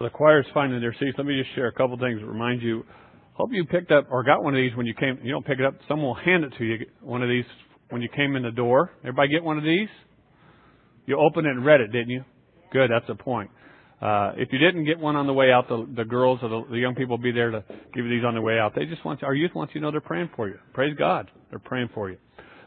The choir's finding their seats. Let me just share a couple things that remind you. Hope you picked up or got one of these when you came. You don't pick it up. Someone will hand it to you. One of these when you came in the door. Everybody get one of these? You opened it and read it, didn't you? Good. That's the point. Uh, if you didn't get one on the way out, the, the girls or the, the young people will be there to give you these on the way out. They just want you, our youth wants you to know they're praying for you. Praise God. They're praying for you.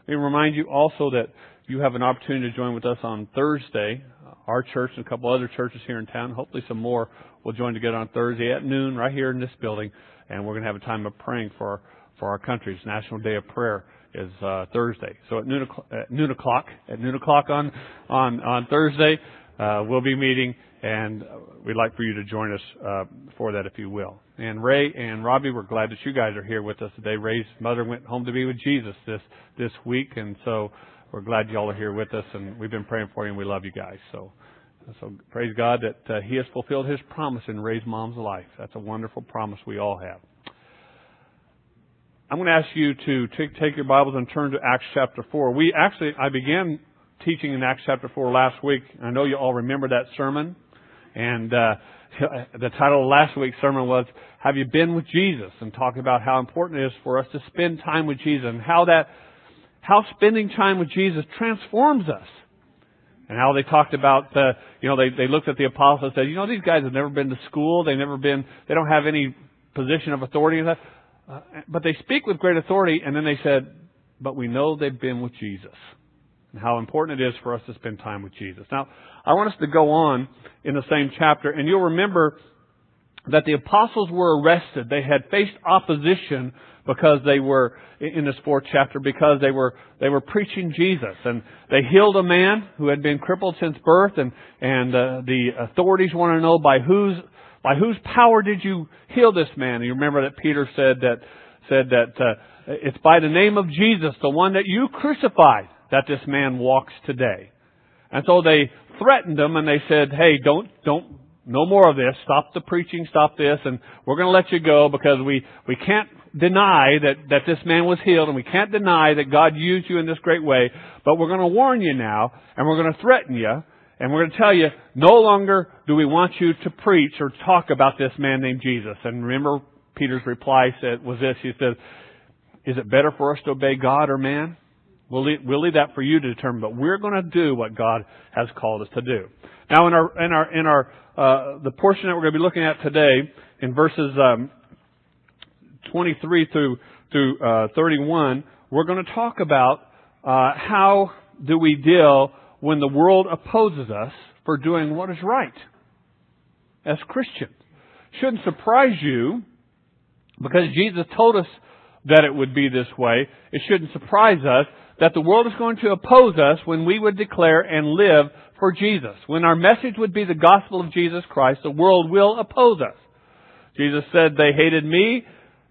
Let me remind you also that you have an opportunity to join with us on Thursday our church and a couple other churches here in town. Hopefully, some more will join together on Thursday at noon right here in this building, and we're going to have a time of praying for for our country's National Day of Prayer is uh, Thursday. So at noon, at noon o'clock, at noon o'clock on on on Thursday, uh, we'll be meeting, and we'd like for you to join us uh, for that, if you will. And Ray and Robbie, we're glad that you guys are here with us today. Ray's mother went home to be with Jesus this this week, and so we're glad y'all are here with us, and we've been praying for you, and we love you guys. So, so praise God that uh, He has fulfilled His promise in Ray's mom's life. That's a wonderful promise we all have. I'm going to ask you to take, take your Bibles and turn to Acts chapter 4. We actually, I began teaching in Acts chapter 4 last week. I know you all remember that sermon. And uh, the title of last week's sermon was, Have You Been with Jesus? And talking about how important it is for us to spend time with Jesus and how that how spending time with Jesus transforms us. And how they talked about, uh, you know, they, they looked at the apostles and said, you know, these guys have never been to school. They've never been, they don't have any position of authority. Uh, but they speak with great authority. And then they said, but we know they've been with Jesus. And how important it is for us to spend time with Jesus. Now, I want us to go on in the same chapter. And you'll remember that the apostles were arrested. They had faced opposition because they were in this fourth chapter because they were they were preaching Jesus and they healed a man who had been crippled since birth and and uh, the authorities want to know by whose by whose power did you heal this man? And you remember that Peter said that said that uh, it's by the name of Jesus, the one that you crucified, that this man walks today. And so they threatened him and they said, "Hey, don't don't no more of this. Stop the preaching. Stop this. And we're going to let you go because we, we can't deny that, that this man was healed and we can't deny that God used you in this great way. But we're going to warn you now and we're going to threaten you and we're going to tell you no longer do we want you to preach or talk about this man named Jesus. And remember Peter's reply said, was this. He said, is it better for us to obey God or man? We'll leave, we'll leave that for you to determine, but we're going to do what God has called us to do. Now, in our in our in our uh, the portion that we're going to be looking at today, in verses um, 23 through through uh, 31, we're going to talk about uh, how do we deal when the world opposes us for doing what is right as Christians. Shouldn't surprise you because Jesus told us that it would be this way. It shouldn't surprise us that the world is going to oppose us when we would declare and live for Jesus. When our message would be the gospel of Jesus Christ, the world will oppose us. Jesus said, they hated me,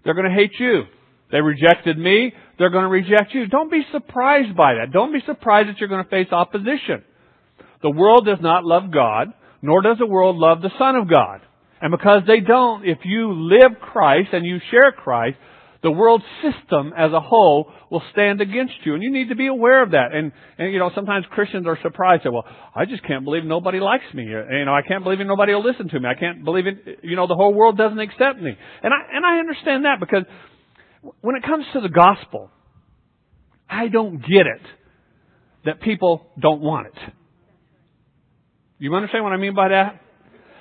they're going to hate you. They rejected me, they're going to reject you. Don't be surprised by that. Don't be surprised that you're going to face opposition. The world does not love God, nor does the world love the Son of God. And because they don't, if you live Christ and you share Christ, the world system as a whole will stand against you. And you need to be aware of that. And, and you know, sometimes Christians are surprised. Say, well, I just can't believe nobody likes me. You know, I can't believe nobody will listen to me. I can't believe it, you know, the whole world doesn't accept me. And I, and I understand that because when it comes to the gospel, I don't get it that people don't want it. You understand what I mean by that?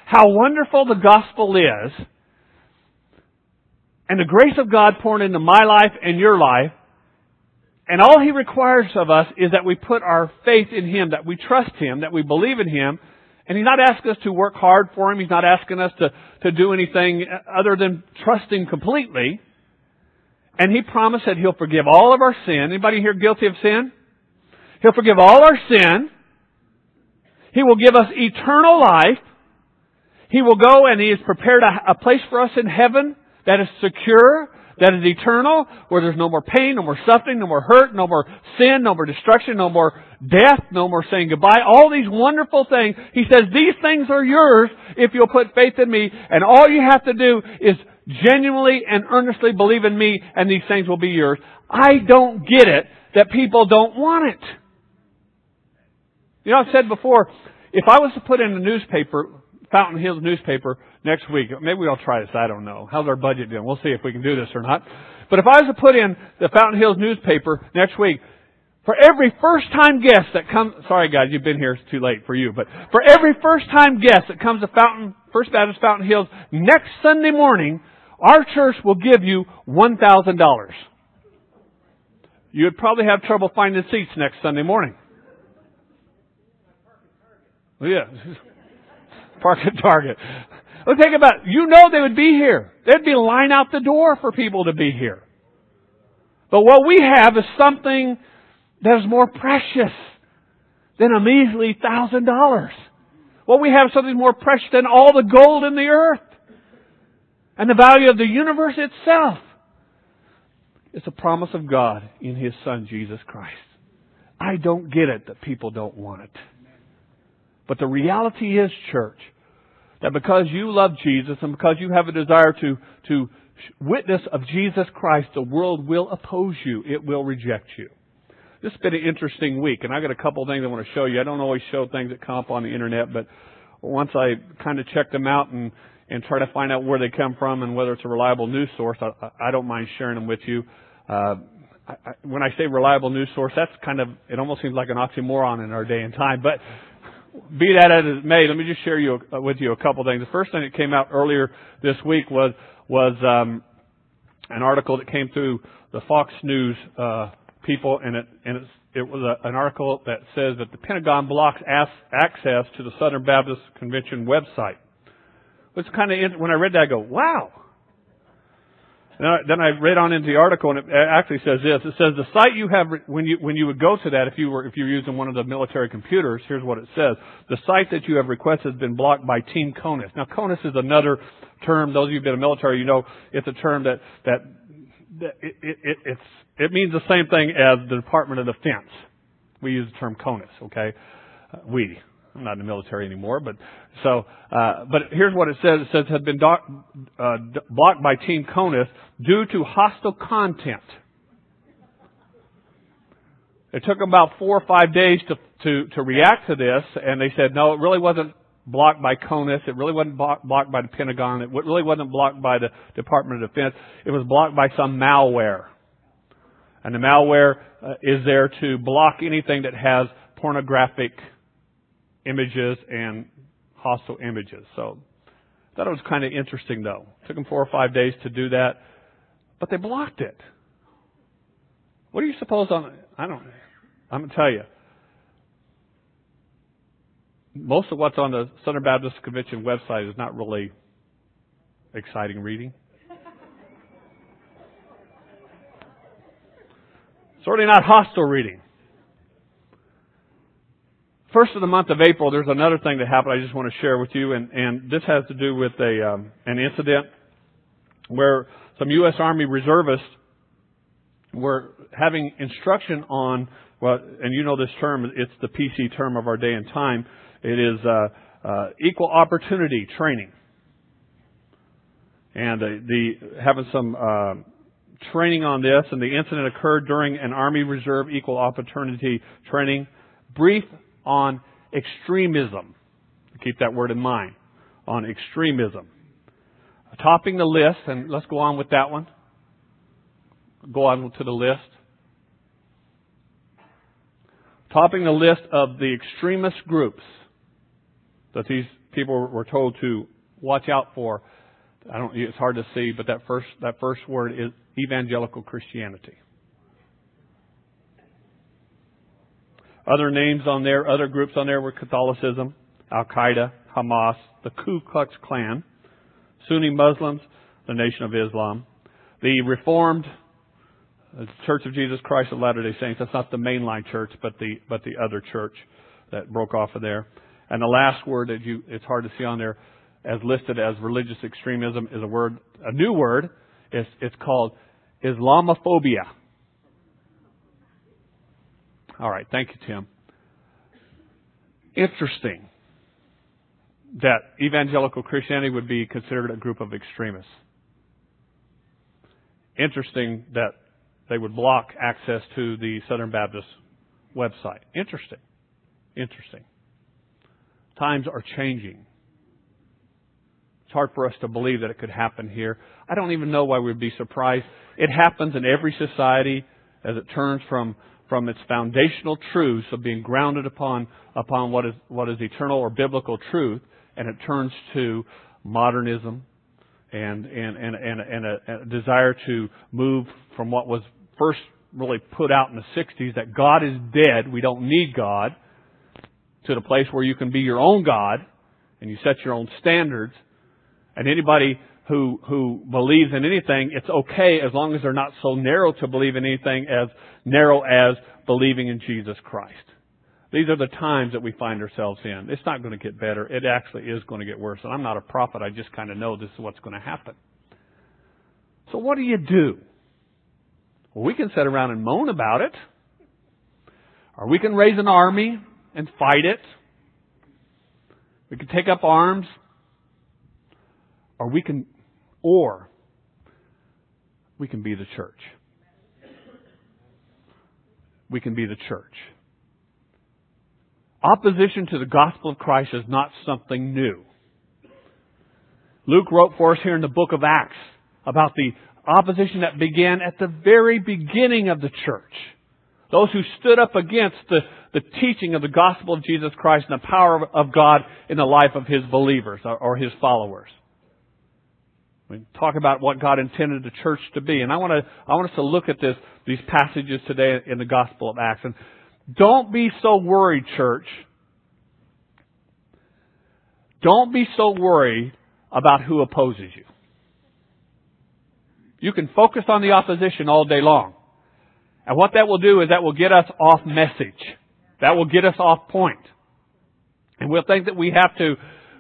How wonderful the gospel is and the grace of God poured into my life and your life. And all He requires of us is that we put our faith in Him, that we trust Him, that we believe in Him. And He's not asking us to work hard for Him. He's not asking us to, to do anything other than trust Him completely. And He promised that He'll forgive all of our sin. Anybody here guilty of sin? He'll forgive all our sin. He will give us eternal life. He will go and He has prepared a, a place for us in heaven that is secure, that is eternal, where there's no more pain, no more suffering, no more hurt, no more sin, no more destruction, no more death, no more saying goodbye. All these wonderful things. He says, these things are yours if you'll put faith in me, and all you have to do is genuinely and earnestly believe in me, and these things will be yours. I don't get it that people don't want it. You know, I've said before, if I was to put in a newspaper Fountain Hills newspaper next week, maybe we'll try this. I don't know. How's our budget doing? We'll see if we can do this or not. But if I was to put in the Fountain Hills newspaper next week, for every first time guest that comes, sorry guys, you've been here, it's too late for you, but for every first time guest that comes to Fountain, First Baptist Fountain Hills next Sunday morning, our church will give you $1,000. You would probably have trouble finding seats next Sunday morning. Yeah. Park at Target. Well, think about it. You know they would be here. There'd be a line out the door for people to be here. But what we have is something that is more precious than a measly thousand dollars. What we have is something more precious than all the gold in the earth and the value of the universe itself. It's a promise of God in His Son, Jesus Christ. I don't get it that people don't want it. But the reality is, church, that because you love Jesus and because you have a desire to, to witness of Jesus Christ, the world will oppose you. It will reject you. This has been an interesting week, and I've got a couple of things I want to show you. I don't always show things that come up on the internet, but once I kind of check them out and, and try to find out where they come from and whether it's a reliable news source, I, I don't mind sharing them with you. Uh, I, I, when I say reliable news source, that's kind of, it almost seems like an oxymoron in our day and time, but be that as it may, let me just share you, uh, with you a couple things. The first thing that came out earlier this week was, was, um, an article that came through the Fox News, uh, people, and it and it's, it was a, an article that says that the Pentagon blocks access to the Southern Baptist Convention website. It's kind of when I read that, I go, wow. Then I, read on into the article, and it actually says this. It says the site you have when you when you would go to that if you were if you were using one of the military computers. Here's what it says: the site that you have requested has been blocked by Team CONUS. Now, CONUS is another term. Those of you who've been in the military, you know it's a term that that, that it, it, it, it's it means the same thing as the Department of Defense. We use the term CONUS, okay? Uh, we. I'm not in the military anymore, but so, uh, but here's what it says. It says have been doc, uh, blocked by Team CONUS due to hostile content. It took them about four or five days to, to, to react to this, and they said, no, it really wasn't blocked by CONUS. It really wasn't blocked by the Pentagon. It really wasn't blocked by the Department of Defense. It was blocked by some malware. And the malware uh, is there to block anything that has pornographic images and hostile images. So I thought it was kind of interesting though. It took them four or five days to do that, but they blocked it. What do you suppose on, I don't, I'm going to tell you. Most of what's on the Southern Baptist Convention website is not really exciting reading. Certainly not hostile reading. First of the month of April, there's another thing that happened I just want to share with you, and, and this has to do with a um, an incident where some U.S. Army reservists were having instruction on well, and you know this term, it's the PC term of our day and time. It is uh, uh, equal opportunity training, and uh, the having some uh, training on this, and the incident occurred during an Army Reserve equal opportunity training. Brief on extremism. Keep that word in mind. On extremism. Topping the list, and let's go on with that one. Go on to the list. Topping the list of the extremist groups that these people were told to watch out for. I don't. It's hard to see, but that first that first word is evangelical Christianity. Other names on there, other groups on there were Catholicism, Al Qaeda, Hamas, the Ku Klux Klan, Sunni Muslims, the Nation of Islam, the Reformed the Church of Jesus Christ of Latter-day Saints. That's not the mainline church, but the but the other church that broke off of there. And the last word that you it's hard to see on there, as listed as religious extremism, is a word, a new word. It's it's called Islamophobia. All right. Thank you, Tim. Interesting that evangelical Christianity would be considered a group of extremists. Interesting that they would block access to the Southern Baptist website. Interesting. Interesting. Times are changing. It's hard for us to believe that it could happen here. I don't even know why we'd be surprised. It happens in every society as it turns from, from its foundational truths of being grounded upon, upon what is, what is eternal or biblical truth, and it turns to modernism and, and, and, and, and a, a desire to move from what was first really put out in the 60s that God is dead, we don't need God, to the place where you can be your own God and you set your own standards. And anybody who, who believes in anything, it's okay as long as they're not so narrow to believe in anything as narrow as believing in Jesus Christ. These are the times that we find ourselves in. It's not going to get better. It actually is going to get worse. And I'm not a prophet. I just kind of know this is what's going to happen. So what do you do? Well, we can sit around and moan about it. Or we can raise an army and fight it. We can take up arms. Or we can, or we can be the church. We can be the church. Opposition to the gospel of Christ is not something new. Luke wrote for us here in the book of Acts about the opposition that began at the very beginning of the church. Those who stood up against the, the teaching of the gospel of Jesus Christ and the power of God in the life of His believers or, or His followers. We talk about what God intended the church to be. And I want to, I want us to look at this, these passages today in the Gospel of Acts. And don't be so worried, church. Don't be so worried about who opposes you. You can focus on the opposition all day long. And what that will do is that will get us off message. That will get us off point. And we'll think that we have to,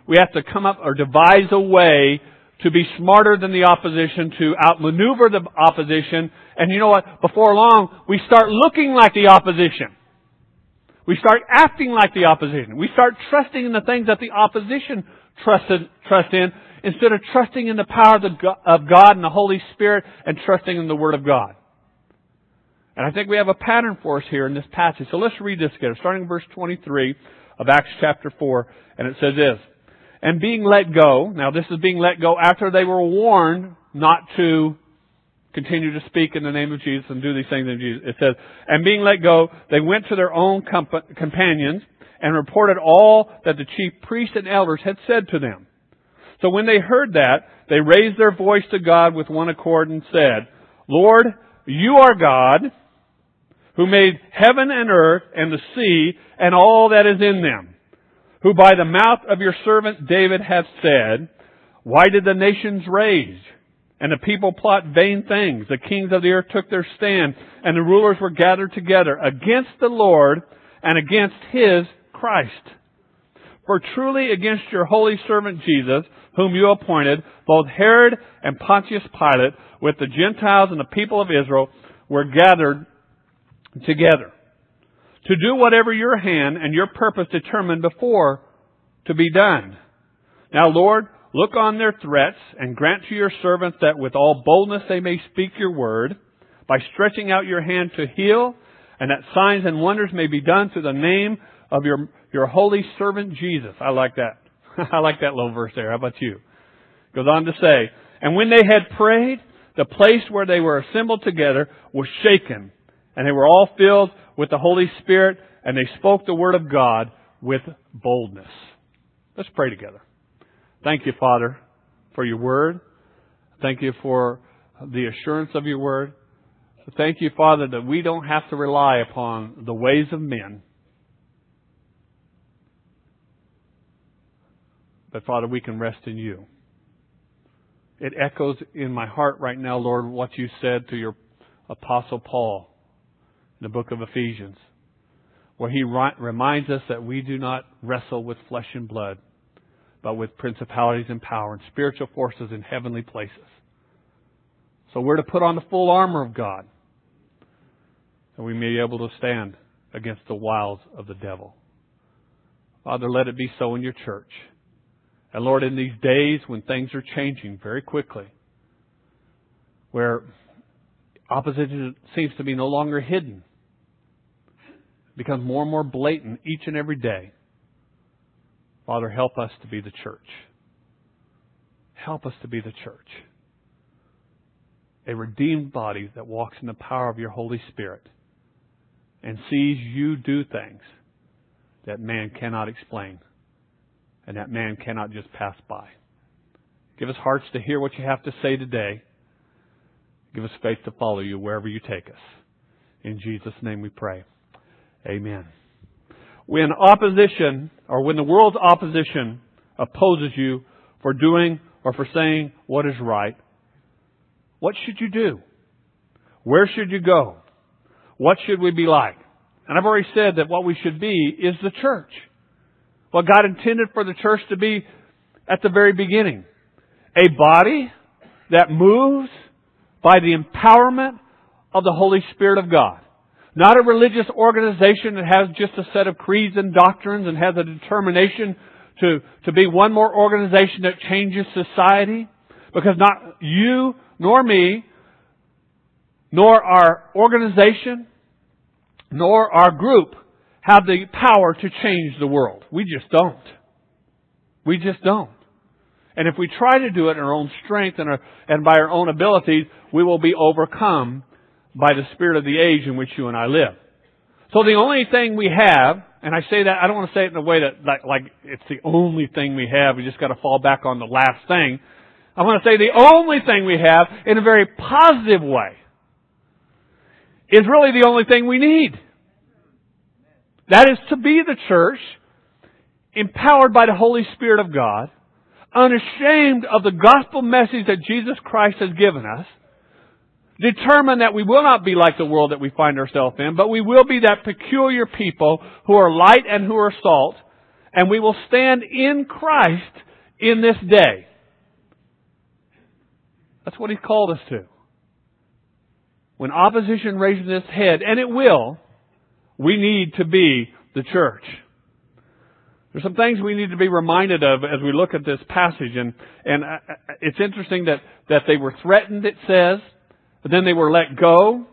we have to come up or devise a way to be smarter than the opposition, to outmaneuver the opposition. And you know what? Before long, we start looking like the opposition. We start acting like the opposition. We start trusting in the things that the opposition trusted, trust in instead of trusting in the power of God and the Holy Spirit and trusting in the Word of God. And I think we have a pattern for us here in this passage. So let's read this together, starting in verse 23 of Acts chapter 4, and it says this. And being let go, now this is being let go after they were warned not to continue to speak in the name of Jesus and do these things in Jesus. It says, and being let go, they went to their own comp- companions and reported all that the chief priests and elders had said to them. So when they heard that, they raised their voice to God with one accord and said, Lord, you are God, who made heaven and earth and the sea and all that is in them, who by the mouth of your servant David hath said, Why did the nations rage? And the people plot vain things. The kings of the earth took their stand, and the rulers were gathered together against the Lord and against his Christ. For truly against your holy servant Jesus, whom you appointed, both Herod and Pontius Pilate, with the Gentiles and the people of Israel, were gathered together to do whatever your hand and your purpose determined before to be done. Now, Lord, look on their threats and grant to your servants that with all boldness they may speak your word by stretching out your hand to heal and that signs and wonders may be done through the name of your, your holy servant Jesus. I like that. I like that little verse there. How about you? Goes on to say, and when they had prayed, the place where they were assembled together was shaken, and they were all filled with the Holy Spirit, and they spoke the word of God with boldness. Let's pray together. Thank you, Father, for your word. Thank you for the assurance of your word. Thank you, Father, that we don't have to rely upon the ways of men But Father, we can rest in you. It echoes in my heart right now, Lord, what you said to your apostle Paul in the book of Ephesians, where he reminds us that we do not wrestle with flesh and blood, but with principalities and power and spiritual forces in heavenly places. So we're to put on the full armor of God, that we may be able to stand against the wiles of the devil. Father, let it be so in your church. And Lord, in these days when things are changing very quickly, where opposition seems to be no longer hidden, becomes more and more blatant each and every day. Father, help us to be the church. Help us to be the church. A redeemed body that walks in the power of your Holy Spirit and sees you do things that man cannot explain and that man cannot just pass by. Give us hearts to hear what you have to say today. Give us faith to follow you wherever you take us. In Jesus' name we pray. Amen. When opposition, or when the world's opposition opposes you for doing or for saying what is right, what should you do? Where should you go? What should we be like? And I've already said that what we should be is the church. What God intended for the church to be at the very beginning. A body that moves by the empowerment of the Holy Spirit of God. Not a religious organization that has just a set of creeds and doctrines and has a determination to, to be one more organization that changes society. Because not you, nor me, nor our organization, nor our group have the power to change the world. We just don't. We just don't. And if we try to do it in our own strength and, our, and by our own abilities, we will be overcome by the spirit of the age in which you and I live. So the only thing we have, and I say that, I don't want to say it in a way that like, like it's the only thing we have, we just got to fall back on the last thing. I want to say the only thing we have in a very positive way is really the only thing we need. That is to be the church, empowered by the Holy Spirit of God, unashamed of the gospel message that Jesus Christ has given us, determined that we will not be like the world that we find ourselves in, but we will be that peculiar people who are light and who are salt, and we will stand in Christ in this day. That's what He's called us to. When opposition raises its head, and it will, we need to be the church. There's some things we need to be reminded of as we look at this passage, and and uh, uh, it's interesting that that they were threatened. It says, but then they were let go.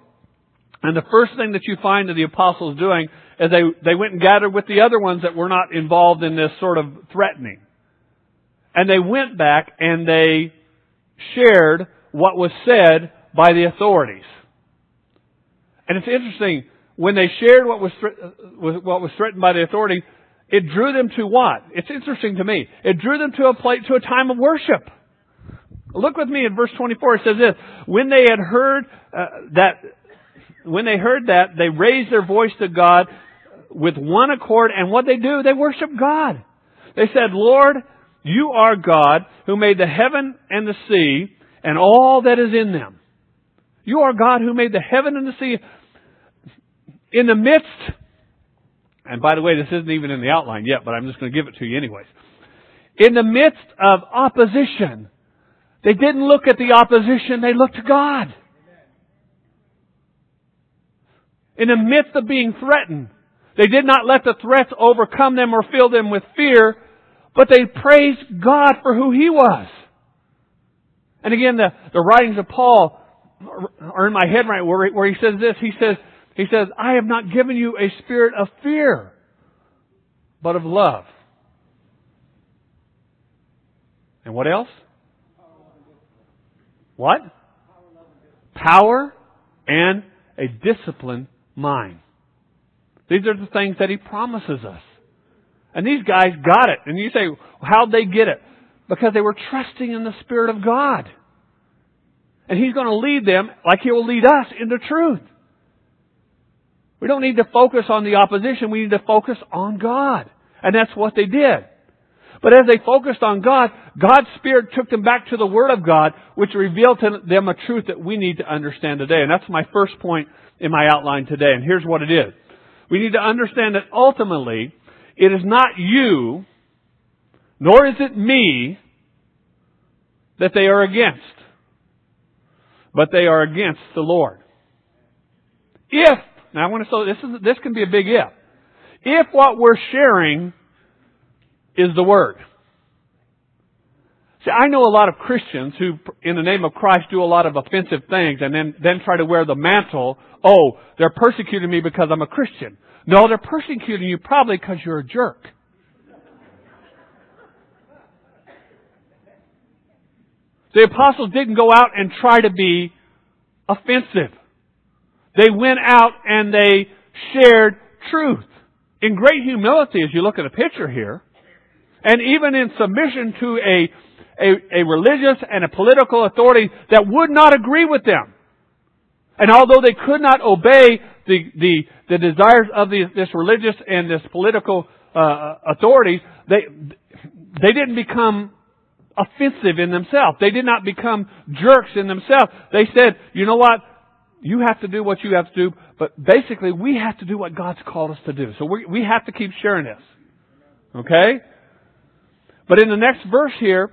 And the first thing that you find the apostles doing is they they went and gathered with the other ones that were not involved in this sort of threatening, and they went back and they shared what was said by the authorities. And it's interesting when they shared what was uh, what was threatened by the authorities it drew them to what? It's interesting to me. It drew them to a place, to a time of worship. Look with me in verse 24. It says this: When they had heard uh, that, when they heard that, they raised their voice to God with one accord, and what they do, they worship God. They said, "Lord, you are God who made the heaven and the sea and all that is in them. You are God who made the heaven and the sea. In the midst and by the way, this isn't even in the outline yet, but I'm just going to give it to you anyways. In the midst of opposition, they didn't look at the opposition, they looked to God. In the midst of being threatened, they did not let the threats overcome them or fill them with fear, but they praised God for who He was. And again, the, the writings of Paul are in my head right where, where he says this. He says, he says, I have not given you a spirit of fear, but of love. And what else? What? Power and a disciplined mind. These are the things that he promises us. And these guys got it. And you say, how'd they get it? Because they were trusting in the Spirit of God. And he's going to lead them like he will lead us into truth. We don't need to focus on the opposition. We need to focus on God. And that's what they did. But as they focused on God, God's Spirit took them back to the Word of God, which revealed to them a truth that we need to understand today. And that's my first point in my outline today. And here's what it is. We need to understand that ultimately, it is not you, nor is it me, that they are against. But they are against the Lord. If now I want to say this is this can be a big if. If what we're sharing is the word. See, I know a lot of Christians who, in the name of Christ, do a lot of offensive things and then, then try to wear the mantle. Oh, they're persecuting me because I'm a Christian. No, they're persecuting you probably because you're a jerk. The apostles didn't go out and try to be offensive. They went out and they shared truth. In great humility as you look at a picture here, and even in submission to a, a, a religious and a political authority that would not agree with them. And although they could not obey the, the, the desires of the, this religious and this political uh, authority, they, they didn't become offensive in themselves. They did not become jerks in themselves. They said, you know what? You have to do what you have to do, but basically we have to do what God's called us to do. So we, we have to keep sharing this. Okay? But in the next verse here,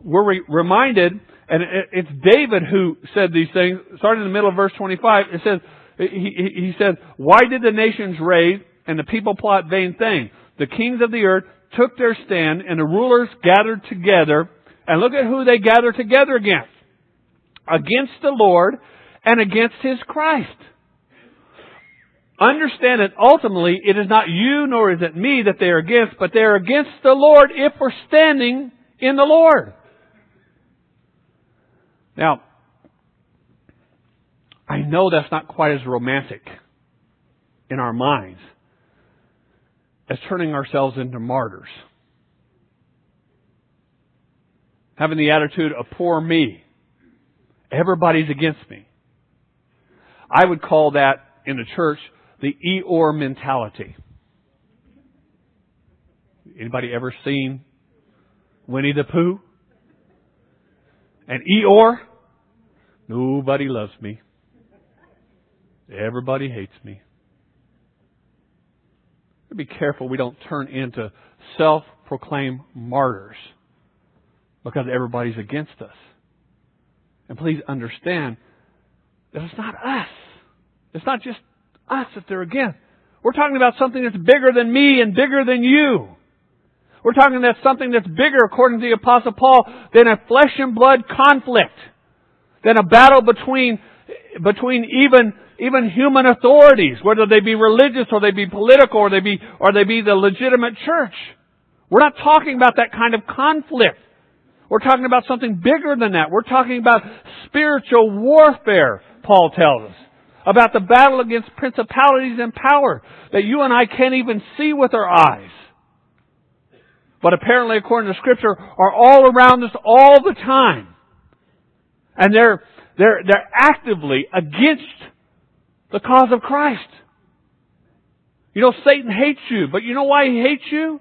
we're re- reminded, and it's David who said these things, starting in the middle of verse 25, it says, he, he said, Why did the nations rage and the people plot vain things? The kings of the earth took their stand and the rulers gathered together, and look at who they gathered together against. Against the Lord and against His Christ. Understand that ultimately it is not you nor is it me that they are against, but they are against the Lord if we're standing in the Lord. Now, I know that's not quite as romantic in our minds as turning ourselves into martyrs. Having the attitude of poor me. Everybody's against me. I would call that in the church the Eeyore mentality. Anybody ever seen Winnie the Pooh? And Eeyore? Nobody loves me. Everybody hates me. Be careful we don't turn into self-proclaimed martyrs because everybody's against us. And please understand that it's not us. It's not just us sit there again. We're talking about something that's bigger than me and bigger than you. We're talking about something that's bigger, according to the Apostle Paul, than a flesh and blood conflict, than a battle between, between even, even human authorities, whether they be religious or they be political or they be, or they be the legitimate church. We're not talking about that kind of conflict. We're talking about something bigger than that. We're talking about spiritual warfare, Paul tells us about the battle against principalities and power that you and I can't even see with our eyes. But apparently, according to Scripture, are all around us all the time. And they're, they're, they're actively against the cause of Christ. You know, Satan hates you, but you know why he hates you?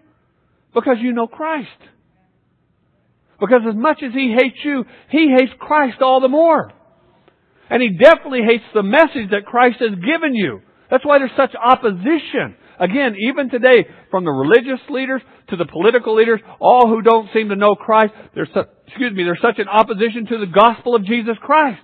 Because you know Christ. Because as much as he hates you, he hates Christ all the more. And he definitely hates the message that Christ has given you. That's why there's such opposition. Again, even today, from the religious leaders to the political leaders, all who don't seem to know Christ, there's su- excuse me, there's such an opposition to the gospel of Jesus Christ.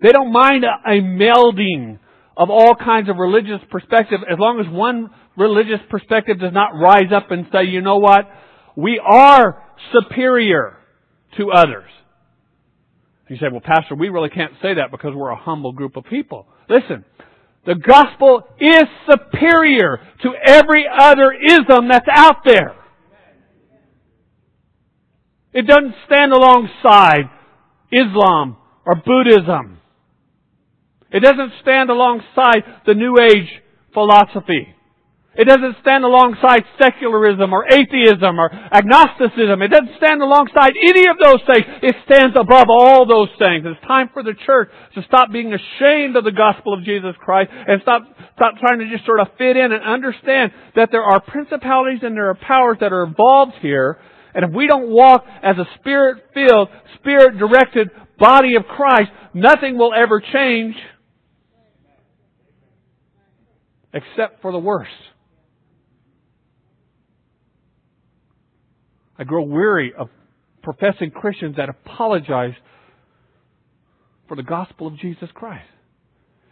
They don't mind a, a melding of all kinds of religious perspective as long as one religious perspective does not rise up and say, you know what? We are superior to others. You say, well, Pastor, we really can't say that because we're a humble group of people. Listen, the gospel is superior to every other ism that's out there. It doesn't stand alongside Islam or Buddhism. It doesn't stand alongside the New Age philosophy. It doesn't stand alongside secularism or atheism or agnosticism. It doesn't stand alongside any of those things. It stands above all those things. It's time for the church to stop being ashamed of the gospel of Jesus Christ and stop, stop trying to just sort of fit in and understand that there are principalities and there are powers that are involved here. And if we don't walk as a spirit-filled, spirit-directed body of Christ, nothing will ever change except for the worst. I grow weary of professing Christians that apologize for the gospel of Jesus Christ.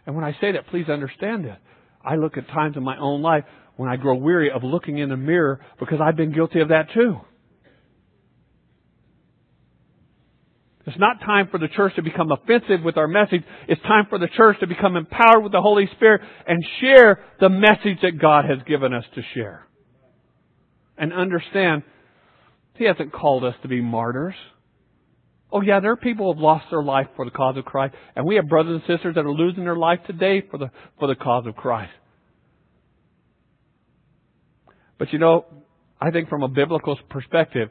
And when I say that, please understand that. I look at times in my own life when I grow weary of looking in the mirror because I've been guilty of that too. It's not time for the church to become offensive with our message. It's time for the church to become empowered with the Holy Spirit and share the message that God has given us to share. And understand he hasn't called us to be martyrs. Oh yeah, there are people who have lost their life for the cause of Christ, and we have brothers and sisters that are losing their life today for the for the cause of Christ. But you know, I think from a biblical perspective,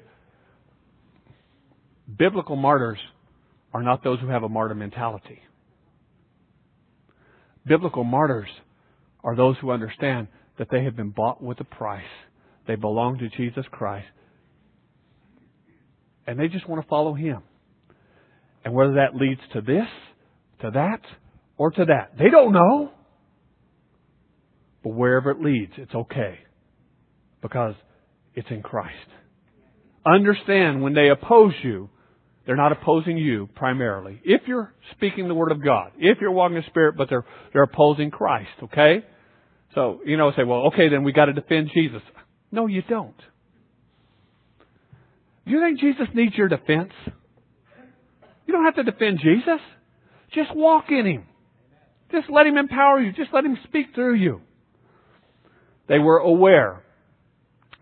biblical martyrs are not those who have a martyr mentality. Biblical martyrs are those who understand that they have been bought with a price. They belong to Jesus Christ. And they just want to follow Him. And whether that leads to this, to that, or to that, they don't know. But wherever it leads, it's okay. Because it's in Christ. Understand when they oppose you, they're not opposing you primarily. If you're speaking the Word of God, if you're walking in Spirit, but they're, they're opposing Christ, okay? So, you know, say, well, okay, then we got to defend Jesus. No, you don't. Do you think Jesus needs your defense? You don't have to defend Jesus. Just walk in Him. Just let Him empower you. Just let Him speak through you. They were aware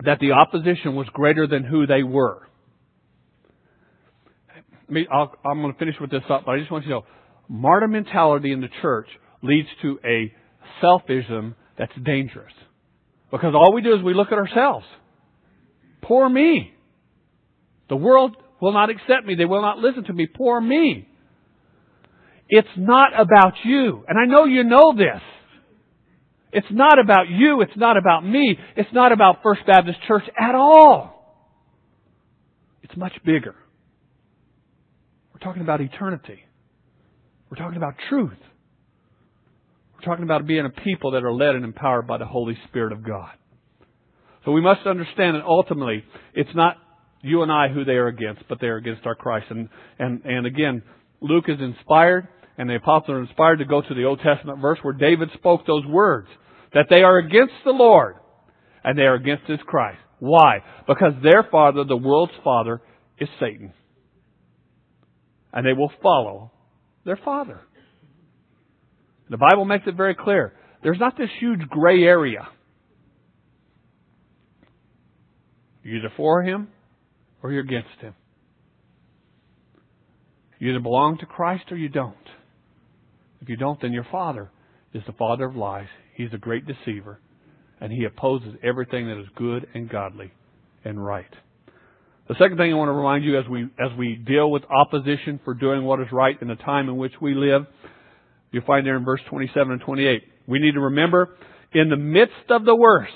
that the opposition was greater than who they were. i am going to finish with this up, but I just want you to know, martyr mentality in the church leads to a selfism that's dangerous. Because all we do is we look at ourselves. Poor me. The world will not accept me. They will not listen to me. Poor me. It's not about you. And I know you know this. It's not about you. It's not about me. It's not about First Baptist Church at all. It's much bigger. We're talking about eternity. We're talking about truth. We're talking about being a people that are led and empowered by the Holy Spirit of God. So we must understand that ultimately it's not you and I who they are against, but they are against our Christ. And, and, and again, Luke is inspired and the apostles are inspired to go to the Old Testament verse where David spoke those words. That they are against the Lord and they are against His Christ. Why? Because their father, the world's father, is Satan. And they will follow their father. The Bible makes it very clear. There's not this huge gray area. You're either for him or you're against him. You either belong to Christ or you don't. If you don't, then your father is the father of lies. He's a great deceiver, and he opposes everything that is good and godly and right. The second thing I want to remind you as we as we deal with opposition for doing what is right in the time in which we live, you'll find there in verse 27 and 28. We need to remember in the midst of the worst,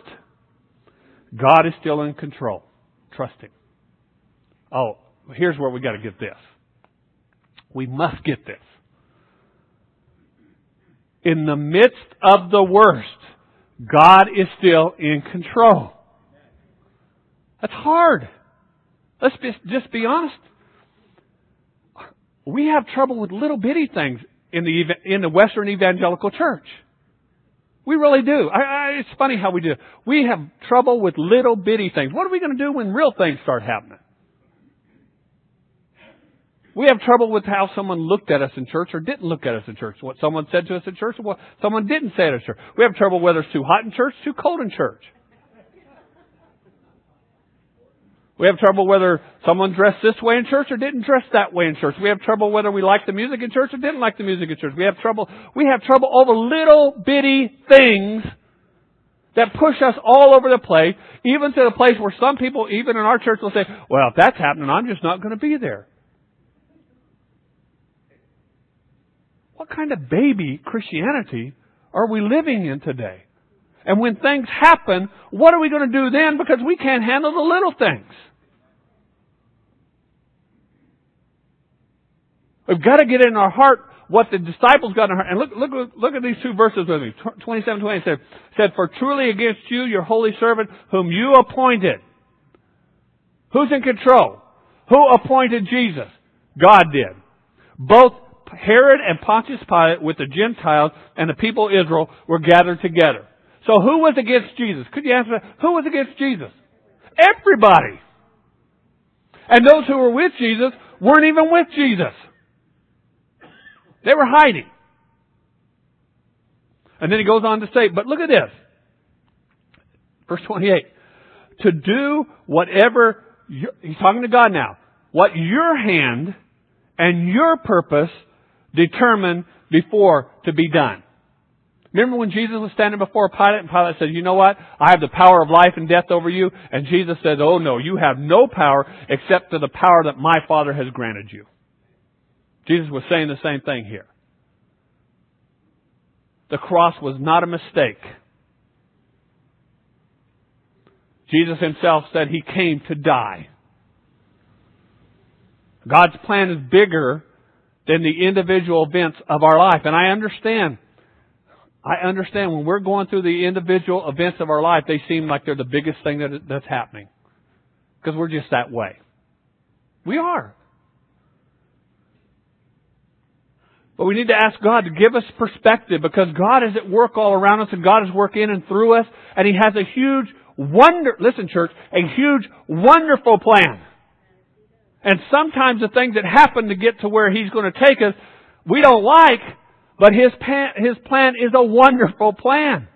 God is still in control. Trust Him. Oh, here's where we got to get this. We must get this in the midst of the worst, God is still in control. That's hard. Let's be, just be honest. We have trouble with little bitty things in the in the Western Evangelical Church. We really do. I, I, it's funny how we do. We have trouble with little bitty things. What are we going to do when real things start happening? We have trouble with how someone looked at us in church or didn't look at us in church. What someone said to us in church or what someone didn't say at church. We have trouble whether it's too hot in church, too cold in church. We have trouble whether someone dressed this way in church or didn't dress that way in church. We have trouble whether we like the music in church or didn't like the music in church. We have trouble, we have trouble over little bitty things that push us all over the place, even to the place where some people, even in our church, will say, well, if that's happening, I'm just not going to be there. What kind of baby Christianity are we living in today? And when things happen, what are we going to do then? Because we can't handle the little things. We've got to get in our heart what the disciples got in our heart. And look, look, look at these two verses with me. 27, 20 said, said, For truly against you, your holy servant, whom you appointed. Who's in control? Who appointed Jesus? God did. Both Herod and Pontius Pilate with the Gentiles and the people of Israel were gathered together. So who was against Jesus? Could you answer that? Who was against Jesus? Everybody. And those who were with Jesus weren't even with Jesus. They were hiding. And then he goes on to say, but look at this. Verse 28. To do whatever, he's talking to God now, what your hand and your purpose determined before to be done. Remember when Jesus was standing before Pilate and Pilate said, you know what? I have the power of life and death over you. And Jesus said, oh no, you have no power except to the power that my Father has granted you. Jesus was saying the same thing here. The cross was not a mistake. Jesus himself said he came to die. God's plan is bigger than the individual events of our life. And I understand. I understand when we're going through the individual events of our life, they seem like they're the biggest thing that, that's happening. Because we're just that way. We are. But we need to ask God to give us perspective because God is at work all around us and God is working in and through us and He has a huge wonder, listen church, a huge wonderful plan. And sometimes the things that happen to get to where He's going to take us, we don't like, but His plan, His plan is a wonderful plan.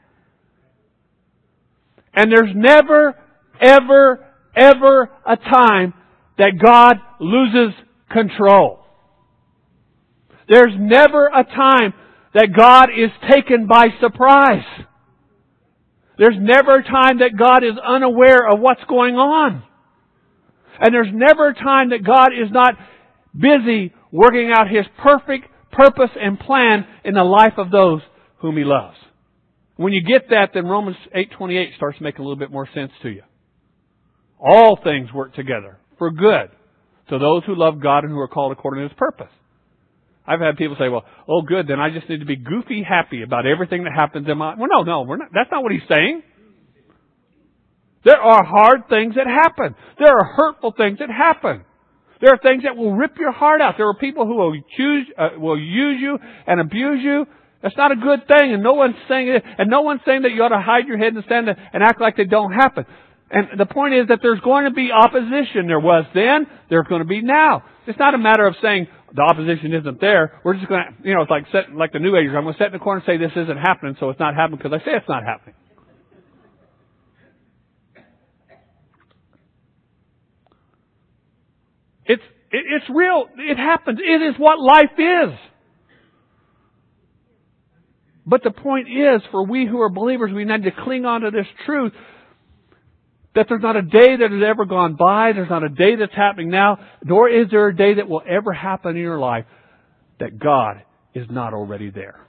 And there's never, ever, ever a time that God loses control. There's never a time that God is taken by surprise. There's never a time that God is unaware of what's going on. And there's never a time that God is not busy working out His perfect purpose and plan in the life of those whom He loves. When you get that, then Romans 8.28 starts making a little bit more sense to you. All things work together for good to those who love God and who are called according to His purpose. I've had people say, well, oh good, then I just need to be goofy happy about everything that happens in my, well no, no, we're not, that's not what he's saying. There are hard things that happen. There are hurtful things that happen. There are things that will rip your heart out. There are people who will choose, uh, will use you and abuse you. That's not a good thing, and no one's saying it, and no one's saying that you ought to hide your head and stand and act like they don't happen. And the point is that there's going to be opposition. There was then, there's going to be now. It's not a matter of saying, the opposition isn't there. We're just going to, you know, it's like set, like the New Agers. I'm going to sit in the corner and say this isn't happening, so it's not happening because I say it's not happening. It's it's real. It happens. It is what life is. But the point is, for we who are believers, we need to cling on to this truth that there's not a day that has ever gone by, there's not a day that's happening now, nor is there a day that will ever happen in your life that God is not already there.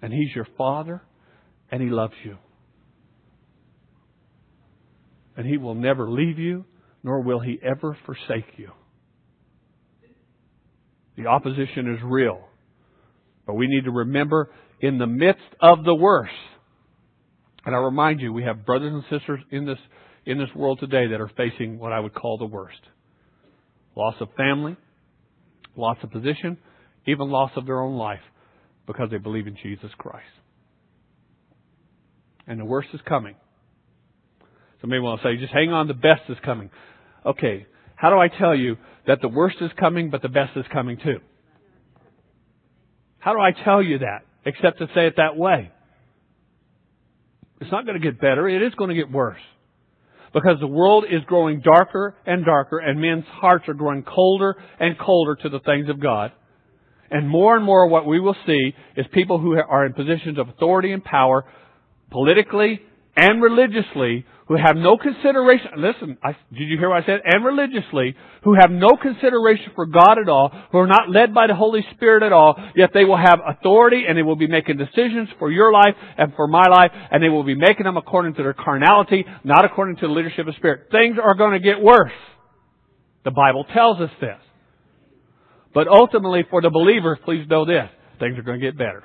And He's your Father, and He loves you. And He will never leave you, nor will He ever forsake you. The opposition is real. But we need to remember in the midst of the worst, and I remind you, we have brothers and sisters in this, in this world today that are facing what I would call the worst. Loss of family, loss of position, even loss of their own life because they believe in Jesus Christ. And the worst is coming. Some may want to say, just hang on, the best is coming. Okay, how do I tell you that the worst is coming, but the best is coming too? How do I tell you that, except to say it that way? It's not going to get better. It is going to get worse. Because the world is growing darker and darker and men's hearts are growing colder and colder to the things of God. And more and more what we will see is people who are in positions of authority and power politically and religiously who have no consideration, listen, I, did you hear what I said? And religiously, who have no consideration for God at all, who are not led by the Holy Spirit at all, yet they will have authority and they will be making decisions for your life and for my life, and they will be making them according to their carnality, not according to the leadership of Spirit. Things are going to get worse. The Bible tells us this. But ultimately, for the believer, please know this, things are going to get better.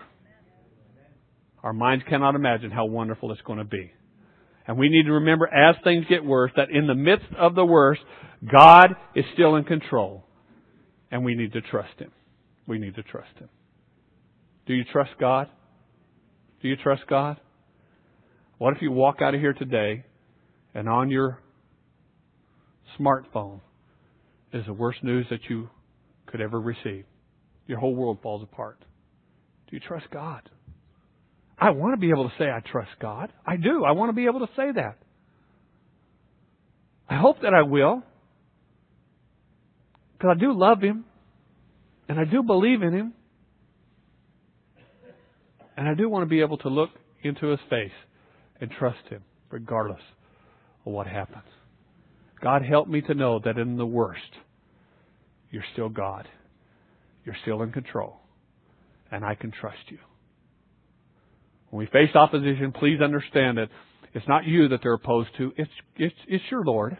Our minds cannot imagine how wonderful it's going to be. And we need to remember as things get worse that in the midst of the worst, God is still in control. And we need to trust Him. We need to trust Him. Do you trust God? Do you trust God? What if you walk out of here today and on your smartphone is the worst news that you could ever receive? Your whole world falls apart. Do you trust God? I want to be able to say I trust God. I do. I want to be able to say that. I hope that I will. Because I do love Him. And I do believe in Him. And I do want to be able to look into His face and trust Him regardless of what happens. God help me to know that in the worst, you're still God. You're still in control. And I can trust you. When we face opposition, please understand that it's not you that they're opposed to. It's, it's, it's your Lord.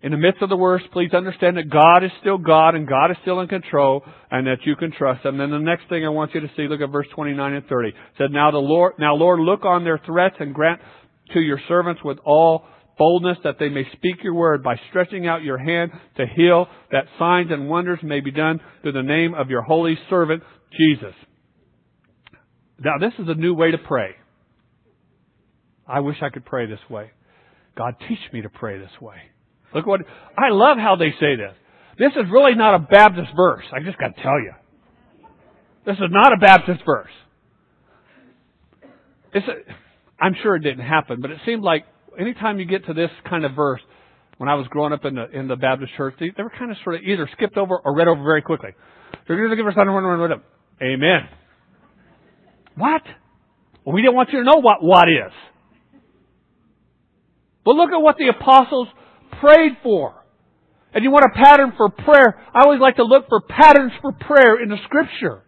In the midst of the worst, please understand that God is still God and God is still in control and that you can trust Him. And then the next thing I want you to see, look at verse 29 and 30. It said, Now the Lord, now Lord, look on their threats and grant to your servants with all boldness that they may speak your word by stretching out your hand to heal, that signs and wonders may be done through the name of your holy servant, Jesus. Now this is a new way to pray. I wish I could pray this way. God, teach me to pray this way. Look what, I love how they say this. This is really not a Baptist verse. I just gotta tell you. This is not a Baptist verse. It's a, I'm sure it didn't happen, but it seemed like anytime you get to this kind of verse, when I was growing up in the in the Baptist church, they, they were kind of sort of either skipped over or read over very quickly. So you're going to give us. Amen. What? Well, we didn't want you to know what what is. But look at what the apostles prayed for. And you want a pattern for prayer. I always like to look for patterns for prayer in the scripture.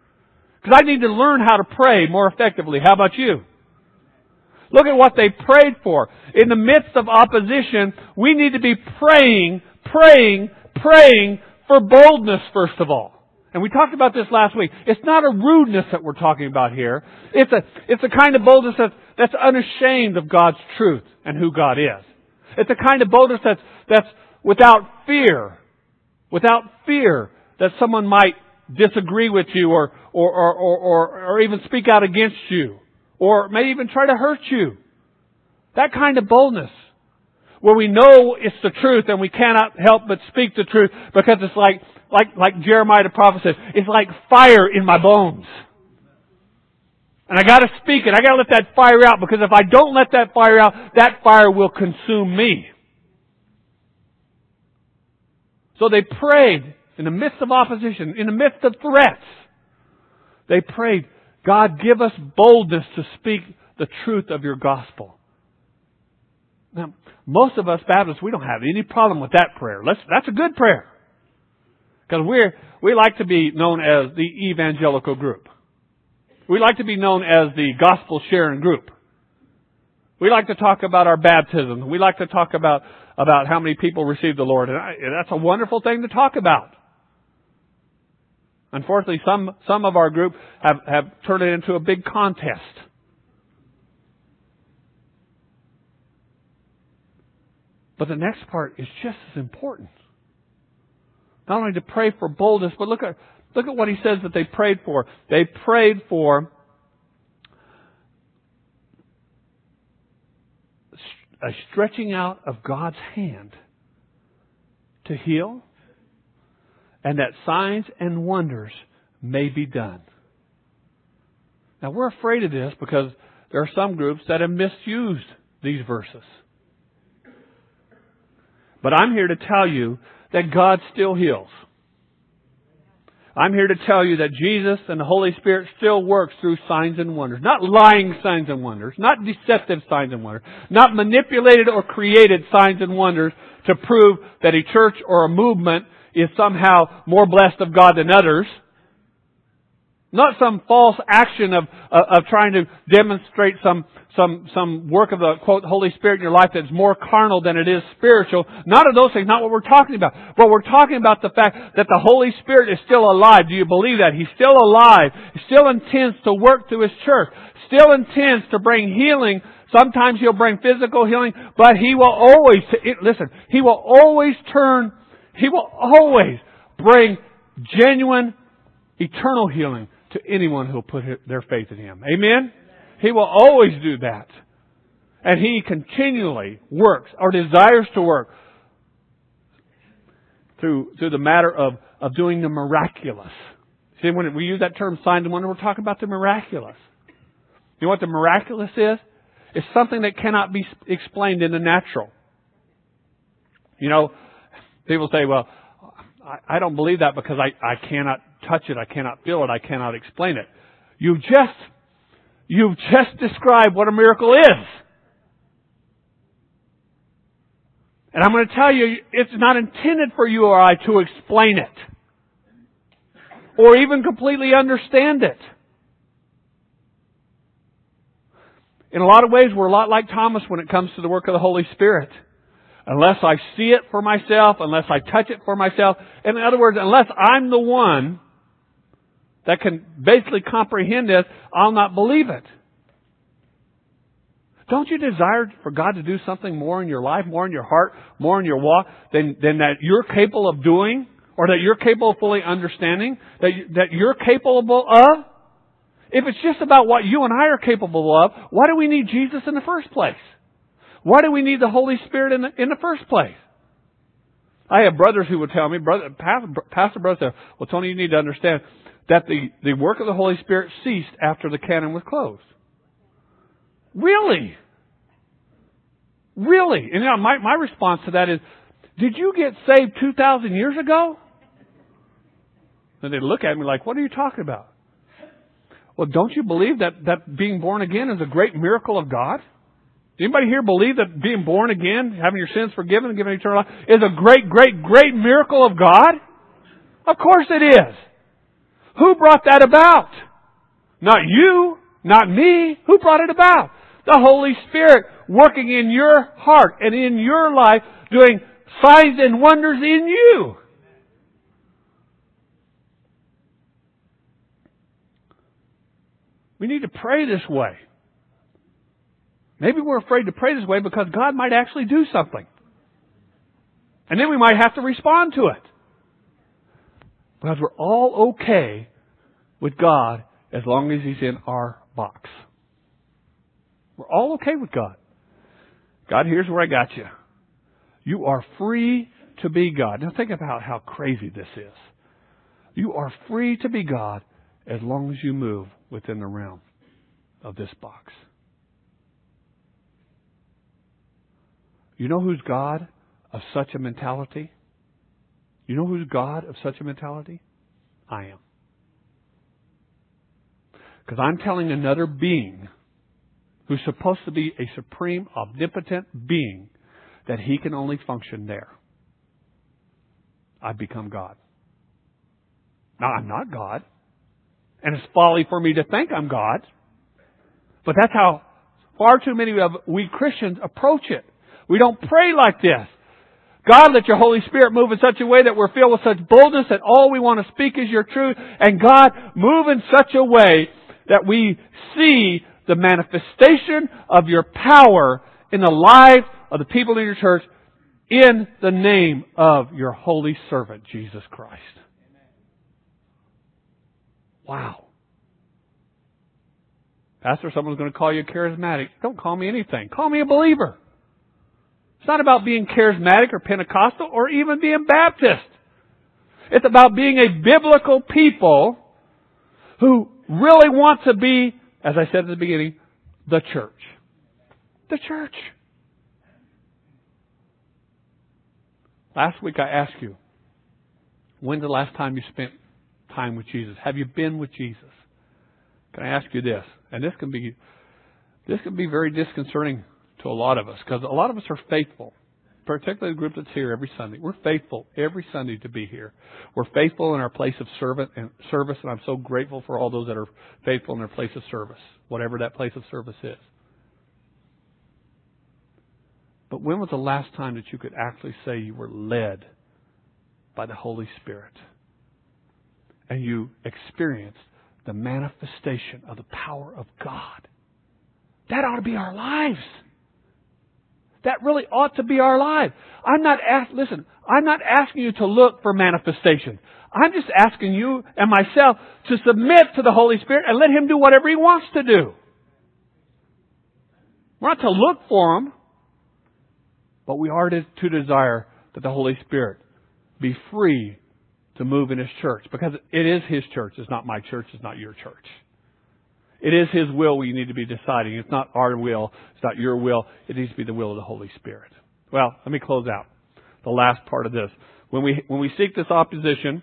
Because I need to learn how to pray more effectively. How about you? Look at what they prayed for. In the midst of opposition, we need to be praying, praying, praying for boldness first of all. And we talked about this last week. It's not a rudeness that we're talking about here. It's a, it's a kind of boldness that's, that's unashamed of God's truth and who God is. It's a kind of boldness that's, that's without fear. Without fear that someone might disagree with you or, or, or, or, or, even speak out against you. Or may even try to hurt you. That kind of boldness. Where we know it's the truth and we cannot help but speak the truth because it's like, like, like Jeremiah the prophet says, it's like fire in my bones. And I gotta speak it. I gotta let that fire out because if I don't let that fire out, that fire will consume me. So they prayed in the midst of opposition, in the midst of threats. They prayed, God give us boldness to speak the truth of your gospel. Now, most of us Baptists, we don't have any problem with that prayer. Let's, that's a good prayer. Because we're, we like to be known as the evangelical group. We like to be known as the gospel sharing group. We like to talk about our baptism. We like to talk about, about how many people received the Lord. And I, that's a wonderful thing to talk about. Unfortunately, some, some of our group have, have turned it into a big contest. But the next part is just as important. Not only to pray for boldness, but look at, Look at what he says that they prayed for. They prayed for a stretching out of God's hand to heal and that signs and wonders may be done. Now we're afraid of this because there are some groups that have misused these verses. But I'm here to tell you that God still heals. I'm here to tell you that Jesus and the Holy Spirit still works through signs and wonders. Not lying signs and wonders. Not deceptive signs and wonders. Not manipulated or created signs and wonders to prove that a church or a movement is somehow more blessed of God than others. Not some false action of, of, of trying to demonstrate some some, some work of the, quote, Holy Spirit in your life that's more carnal than it is spiritual. None of those things, not what we're talking about. But we're talking about the fact that the Holy Spirit is still alive. Do you believe that? He's still alive. He still intends to work through His church. Still intends to bring healing. Sometimes He'll bring physical healing, but He will always, listen, He will always turn, He will always bring genuine, eternal healing to anyone who'll put their faith in Him. Amen? He will always do that. And He continually works or desires to work through, through the matter of, of doing the miraculous. See, when we use that term sign and wonder, we're talking about the miraculous. You know what the miraculous is? It's something that cannot be explained in the natural. You know, people say, well, I, I don't believe that because I, I cannot touch it, I cannot feel it, I cannot explain it. You've just, you've just described what a miracle is. And I'm going to tell you, it's not intended for you or I to explain it. Or even completely understand it. In a lot of ways, we're a lot like Thomas when it comes to the work of the Holy Spirit. Unless I see it for myself, unless I touch it for myself, in other words, unless I'm the one that can basically comprehend this, I'll not believe it. Don't you desire for God to do something more in your life, more in your heart, more in your walk than, than that you're capable of doing or that you're capable of fully understanding, that, you, that you're capable of? If it's just about what you and I are capable of, why do we need Jesus in the first place? Why do we need the Holy Spirit in the, in the first place? I have brothers who would tell me, brother, pastor, pastor brother said, well Tony, you need to understand that the, the work of the Holy Spirit ceased after the canon was closed. Really? Really? And you know, my, my response to that is, did you get saved 2,000 years ago? And they look at me like, what are you talking about? Well, don't you believe that, that being born again is a great miracle of God? Anybody here believe that being born again, having your sins forgiven and given eternal life is a great, great, great miracle of God? Of course it is. Who brought that about? Not you, not me. Who brought it about? The Holy Spirit working in your heart and in your life, doing signs and wonders in you. We need to pray this way. Maybe we're afraid to pray this way because God might actually do something. And then we might have to respond to it. Because we're all okay with God as long as He's in our box. We're all okay with God. God, here's where I got you. You are free to be God. Now think about how crazy this is. You are free to be God as long as you move within the realm of this box. You know who's God of such a mentality? You know who's God of such a mentality? I am. Because I'm telling another being who's supposed to be a supreme, omnipotent being that he can only function there. I've become God. Now, I'm not God. And it's folly for me to think I'm God. But that's how far too many of we Christians approach it. We don't pray like this. God, let your Holy Spirit move in such a way that we're filled with such boldness that all we want to speak is your truth. And God, move in such a way that we see the manifestation of your power in the life of the people in your church in the name of your holy servant, Jesus Christ. Wow. Pastor, someone's going to call you charismatic. Don't call me anything. Call me a believer. It's not about being charismatic or Pentecostal or even being Baptist. It's about being a biblical people who really want to be, as I said at the beginning, the church. The church. Last week I asked you, when's the last time you spent time with Jesus? Have you been with Jesus? Can I ask you this? And this can be this can be very disconcerting to a lot of us because a lot of us are faithful, particularly the group that's here every Sunday. We're faithful every Sunday to be here. We're faithful in our place of servant and service, and I'm so grateful for all those that are faithful in their place of service, whatever that place of service is. But when was the last time that you could actually say you were led by the Holy Spirit and you experienced the manifestation of the power of God? That ought to be our lives. That really ought to be our life. I'm not ask, listen, I'm not asking you to look for manifestation. I'm just asking you and myself to submit to the Holy Spirit and let Him do whatever He wants to do. We're not to look for Him, but we are to, to desire that the Holy Spirit be free to move in His church because it is His church. It's not my church. It's not your church. It is His will we need to be deciding. It's not our will. It's not your will. It needs to be the will of the Holy Spirit. Well, let me close out the last part of this. When we, when we seek this opposition,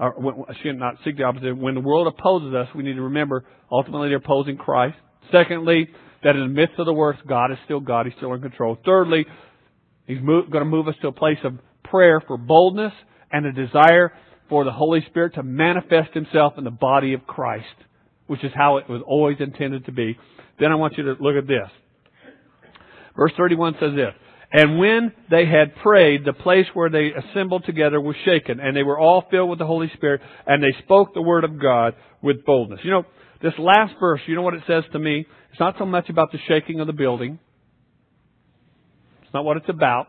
or when, I should not seek the opposition, when the world opposes us, we need to remember ultimately they're opposing Christ. Secondly, that in the midst of the worst, God is still God. He's still in control. Thirdly, He's move, going to move us to a place of prayer for boldness and a desire for the Holy Spirit to manifest Himself in the body of Christ, which is how it was always intended to be. Then I want you to look at this. Verse 31 says this. And when they had prayed, the place where they assembled together was shaken, and they were all filled with the Holy Spirit, and they spoke the word of God with boldness. You know, this last verse, you know what it says to me? It's not so much about the shaking of the building. It's not what it's about.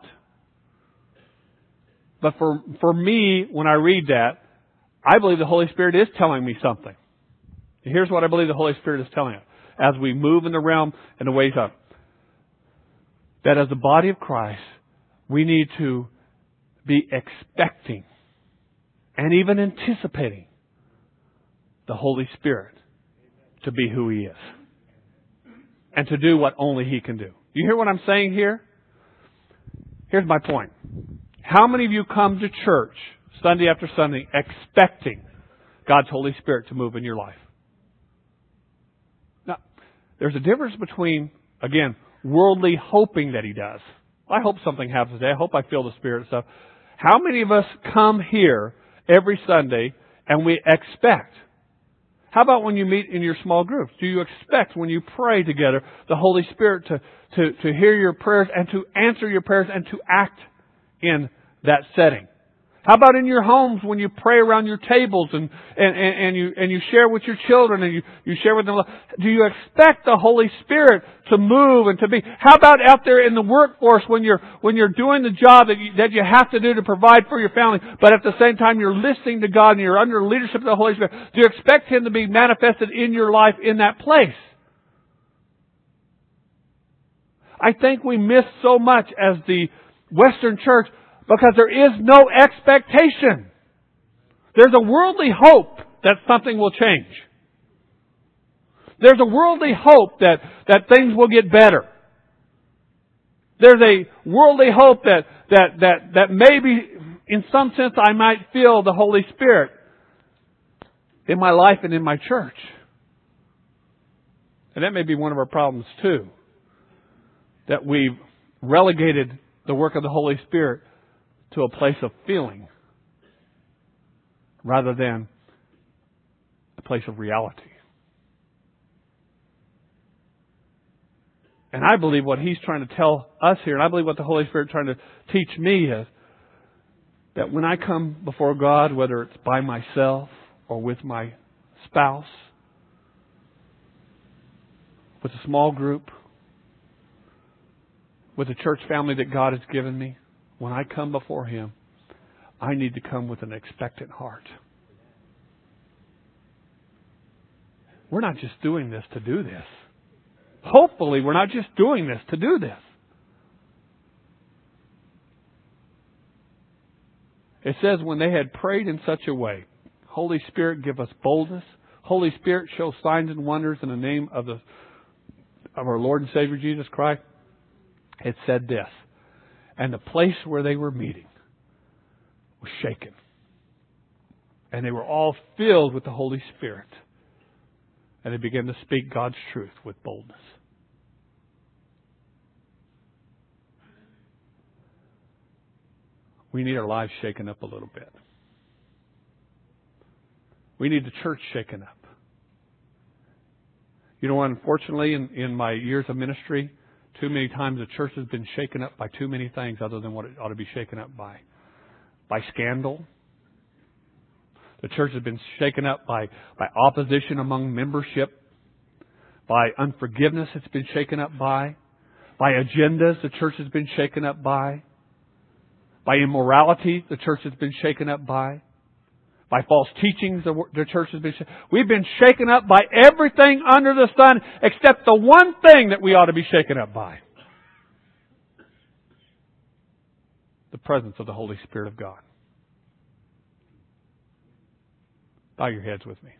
But for, for me, when I read that, I believe the Holy Spirit is telling me something. Here's what I believe the Holy Spirit is telling us as we move in the realm and the ways up. That as the body of Christ, we need to be expecting and even anticipating the Holy Spirit to be who He is and to do what only He can do. You hear what I'm saying here? Here's my point. How many of you come to church Sunday after Sunday expecting God's Holy Spirit to move in your life? There's a difference between, again, worldly hoping that He does. I hope something happens today. I hope I feel the Spirit and stuff. How many of us come here every Sunday and we expect? How about when you meet in your small groups? Do you expect when you pray together the Holy Spirit to, to, to hear your prayers and to answer your prayers and to act in that setting? How about in your homes when you pray around your tables and, and, and, and, you, and you share with your children and you, you share with them? Do you expect the Holy Spirit to move and to be? How about out there in the workforce when you're, when you're doing the job that you, that you have to do to provide for your family, but at the same time you're listening to God and you're under leadership of the Holy Spirit? Do you expect Him to be manifested in your life in that place? I think we miss so much as the Western church because there is no expectation. There's a worldly hope that something will change. There's a worldly hope that, that things will get better. There's a worldly hope that, that, that, that maybe in some sense I might feel the Holy Spirit in my life and in my church. And that may be one of our problems too. That we've relegated the work of the Holy Spirit to a place of feeling rather than a place of reality. And I believe what he's trying to tell us here, and I believe what the Holy Spirit is trying to teach me is that when I come before God, whether it's by myself or with my spouse, with a small group, with the church family that God has given me, when I come before Him, I need to come with an expectant heart. We're not just doing this to do this. Hopefully, we're not just doing this to do this. It says, when they had prayed in such a way, Holy Spirit, give us boldness. Holy Spirit, show signs and wonders in the name of the of our Lord and Savior Jesus Christ. It said this and the place where they were meeting was shaken. And they were all filled with the Holy Spirit. And they began to speak God's truth with boldness. We need our lives shaken up a little bit. We need the church shaken up. You know, unfortunately, in, in my years of ministry, too many times the church has been shaken up by too many things other than what it ought to be shaken up by. By scandal. The church has been shaken up by, by opposition among membership. By unforgiveness it's been shaken up by. By agendas the church has been shaken up by. By immorality the church has been shaken up by by false teachings. The, church has been. We've been shaken up by everything under the sun except the one thing that we ought to be shaken up by: the presence of the Holy Spirit of God. Bow your heads with me.